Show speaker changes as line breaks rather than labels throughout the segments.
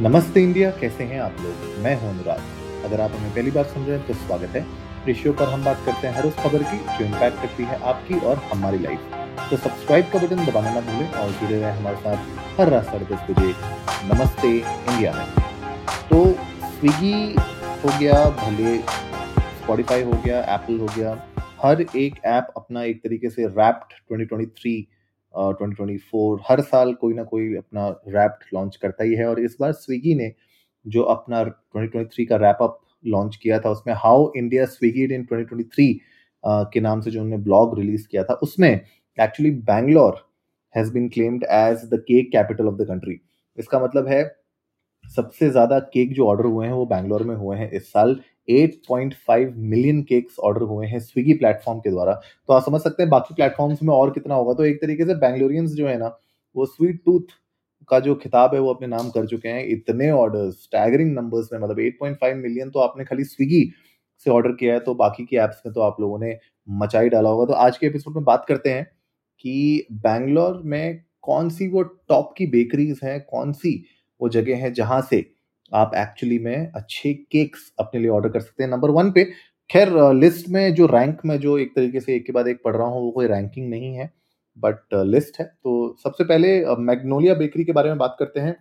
नमस्ते इंडिया, कैसे हैं आप लोग? मैं हूँ अनुराग। अगर आप हमें पहली बार सुन रहे हैं तो स्वागत है। इस शो पर हम बात करते हैं हर उस खबर की जो इम्पैक्ट करती है आपकी और हमारी लाइफ तो सब्सक्राइब का बटन दबाना ना भूलें और जुड़े रहें हमारे साथ हर रात साढ़े दस बजे। नमस्ते इंडिया में। तो स्विगी हो गया, भले स्पॉटिफाई हो गया एप्पल हो गया, हर एक ऐप अपना एक तरीके से रैप्ड 2023 2024 हर साल कोई ना कोई अपना रैप लॉन्च करता ही है और इस बार स्विगी ने जो अपना 2023 का रैप अप लॉन्च किया था, उसमें हाउ इंडिया स्विगी इन 2023 के नाम से जो उन्होंने ब्लॉग रिलीज़ किया था, उसमें actually Bangalore has been claimed as the cake capital of the country इसका मतलब है सबसे ज़्यादा केक जो ऑर्डर हुए हैं, वो बैंगलोर में हुए हैं इस साल। 8.5 मिलियन केक्स ऑर्डर हुए हैं स्विगी प्लेटफॉर्म के द्वारा। तो आप समझ सकते हैं बाकी प्लेटफॉर्म्स में और कितना होगा। तो एक तरीके से बैंगलोरियंस जो है ना, वो स्वीट टूथ का जो खिताब है, वो अपने नाम कर चुके हैं। इतने ऑर्डर स्टैगरिंग नंबर्स में मतलब 8.5 मिलियन तो आपने खाली स्विगी से ऑर्डर किया है तो बाकी की एप्स में तो आप लोगों ने मचाई डाला होगा। तो आज के एपिसोड में बात करते हैं कि बैंगलोर में कौन सी वो टॉप की बेकरीज हैं, कौन सी वो जगह है जहाँ से आप एक्चुअली में अच्छे केक्स अपने लिए ऑर्डर कर सकते हैं। नंबर वन पे, खैर लिस्ट में जो रैंक में जो एक तरीके से एक के बाद एक पढ़ रहा हूँ, वो कोई रैंकिंग नहीं है बट लिस्ट है। तो सबसे पहले मैग्नोलिया बेकरी के बारे में बात करते हैं।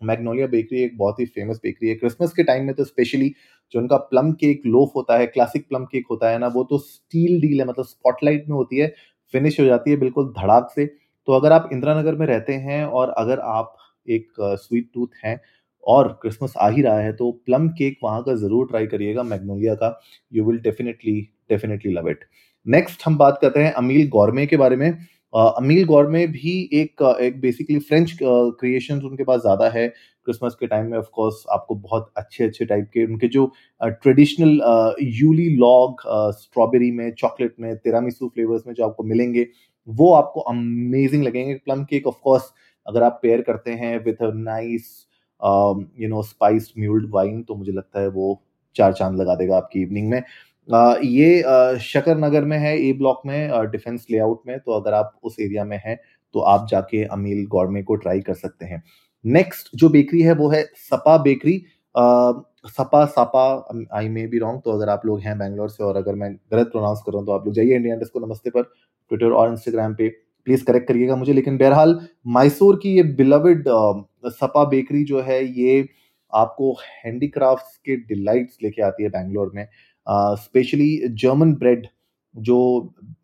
मैग्नोलिया बेकरी एक बहुत ही फ़ेमस बेकरी है। क्रिसमस के टाइम में तो स्पेशली जो उनका प्लम केक लोफ होता है क्लासिक प्लम केक होता है ना, वो तो स्टील डील है मतलब स्पॉटलाइट में होती है फिनिश हो जाती है बिल्कुल धड़ाक से। तो अगर आप इंदिरा नगर में रहते हैं और अगर आप एक स्वीट टूथ हैं और क्रिसमस आ ही रहा है तो प्लम केक वहाँ का ज़रूर ट्राई करिएगा मैग्नोलिया का। You will definitely definitely love it next हम बात करते हैं अमील गौरमे के बारे में। अमील गौरमे भी एक एक बेसिकली फ्रेंच क्रिएशन उनके पास ज़्यादा है। क्रिसमस के टाइम में ऑफ़ कोर्स आपको बहुत अच्छे अच्छे टाइप के उनके जो ट्रेडिशनल यूली लॉग स्ट्रॉबेरी में चॉकलेट में तेरामिसू फ्लेवर्स में जो आपको मिलेंगे, वो आपको अमेजिंग लगेंगे। प्लम केक ऑफ़ कोर्स अगर आप पेयर करते हैं with a nice you know spiced mulled wine तो मुझे लगता है वो चार चाँद लगा देगा आपकी इवनिंग में। Uh, ये uh, शकर नगर में है ए ब्लॉक में डिफेंस uh, लेआउट में तो अगर आप उस एरिया में हैं तो आप जाके अमील गौरमे को ट्राई कर सकते हैं। नेक्स्ट जो बेकरी है वो है Sapa bakery Sapa Sapa I may be wrong तो अगर आप लोग हैं बैंगलोर से और अगर मैं गलत प्रोनाउंस कर रहा हूँ तो आप लोग जाइए इंडिया को नमस्ते पर ट्विटर और इंस्टाग्राम पे। प्लीज़ करेक्ट करिएगा मुझे, लेकिन बहरहाल मैसूर की ये बिलविड सपा बेकरी जो है, ये आपको हैंडीक्राफ्ट्स के डिलाइट्स लेके आती है बैंगलोर में। स्पेशली जर्मन ब्रेड जो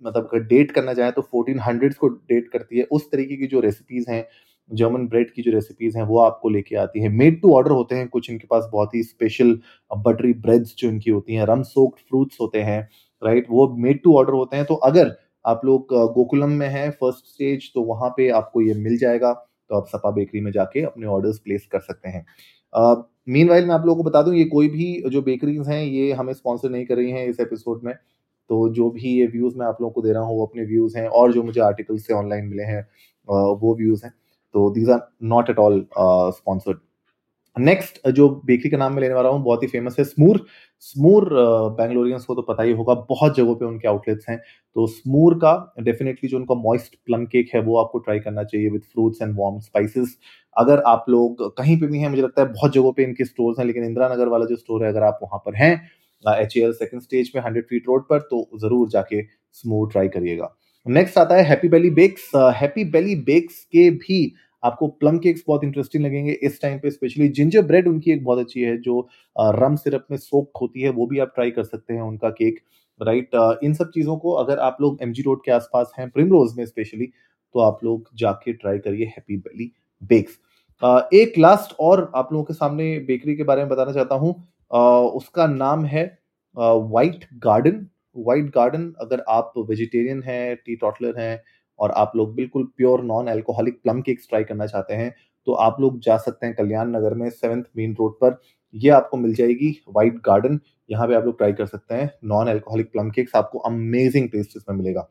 मतलब अगर डेट करना चाहे तो फोर्टीन हंड्रेड को डेट करती है। उस तरीके की जो रेसिपीज़ हैं जर्मन ब्रेड की जो रेसिपीज़ हैं, वो आपको लेके आती है। मेड टू ऑर्डर होते हैं कुछ, इनके पास बहुत ही स्पेशल बटरी ब्रेड्स जो इनकी होती हैं रम सोक्ड फ्रूट्स होते हैं राइट वो मेड टू ऑर्डर होते हैं। तो अगर आप लोग गोकुलम में हैं फ़र्स्ट स्टेज तो वहाँ पे आपको ये मिल जाएगा। तो आप सपा बेकरी में जाके अपने ऑर्डर्स प्लेस कर सकते हैं। मीन वाइल मैं आप लोगों को बता दूँ, ये कोई भी जो बेकरीज हैं, ये हमें स्पॉन्सर नहीं कर रही हैं इस एपिसोड में। तो जो भी ये व्यूज़ मैं आप लोगों को दे रहा हूँ, वो अपने व्यूज़ हैं, और जो मुझे आर्टिकल से ऑनलाइन मिले हैं वो व्यूज़ हैं। तो these are not at all sponsored next जो बेकरी का नाम मैं लेने वाला हूँ, बहुत ही फ़ेमस है स्मूर स्मूर बैंगलोरियंस को तो पता ही होगा, बहुत जगहों पे उनके आउटलेट्स हैं। तो स्मूर का डेफिनेटली जो उनका मॉइस्ट प्लम केक है, वो आपको ट्राई करना चाहिए with fruits and warm spices अगर आप लोग कहीं पे भी हैं, मुझे लगता है बहुत जगहों पे इनके स्टोर्स हैं, लेकिन इंदिरा नगर वाला जो स्टोर है, अगर आप वहाँ पर हैं एच एल सेकेंड स्टेज में हंड्रेड फीट रोड पर तो ज़रूर जाके स्मूर ट्राई करिएगा। नेक्स्ट आता है Happy Belly Bakes Happy Belly Bakes के भी आपको प्लम केक्स बहुत इंटरेस्टिंग लगेंगे इस टाइम पे स्पेशली जिंजर ब्रेड उनकी एक बहुत अच्छी है, जो रम सिरप में सोप होती है, वो भी आप ट्राई कर सकते हैं उनका केक राइट इन सब चीज़ों को अगर आप लोग एम रोड के आसपास हैं प्रिम रोज में स्पेशली तो आप लोग जाके ट्राई करिए हैप्पी बेली बेक्स एक लास्ट और आप लोगों के सामने बेकरी के बारे में बताना चाहता हूँ। उसका नाम है वाइट गार्डन वाइट गार्डन अगर आप वेजिटेरियन हैं टी टॉटलर हैं और आप लोग बिल्कुल pure non alcoholic plum cakes try करना चाहते हैं तो आप लोग जा सकते हैं कल्याण नगर में सेवंथ मेन रोड पर। ये आपको मिल जाएगी वाइट गार्डन यहाँ पे आप लोग ट्राई कर सकते हैं नॉन एल्कोहलिक प्लम केक्स आपको अमेजिंग टेस्ट इसमें मिलेगा।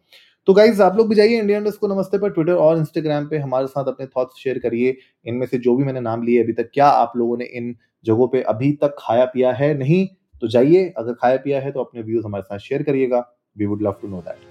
तो गाइज़ आप लोग भी जाइए इंडियन को नमस्ते पर ट्विटर और इंस्टाग्राम पे। हमारे साथ अपने थॉट्स शेयर करिए। इनमें से जो भी मैंने नाम लिए अभी तक, क्या आप लोगों ने इन जगहों पे अभी तक खाया पिया है? नहीं? तो जाइए, अगर खाया पिया है तो अपने व्यूज़ हमारे साथ शेयर करिएगा। We would love to know that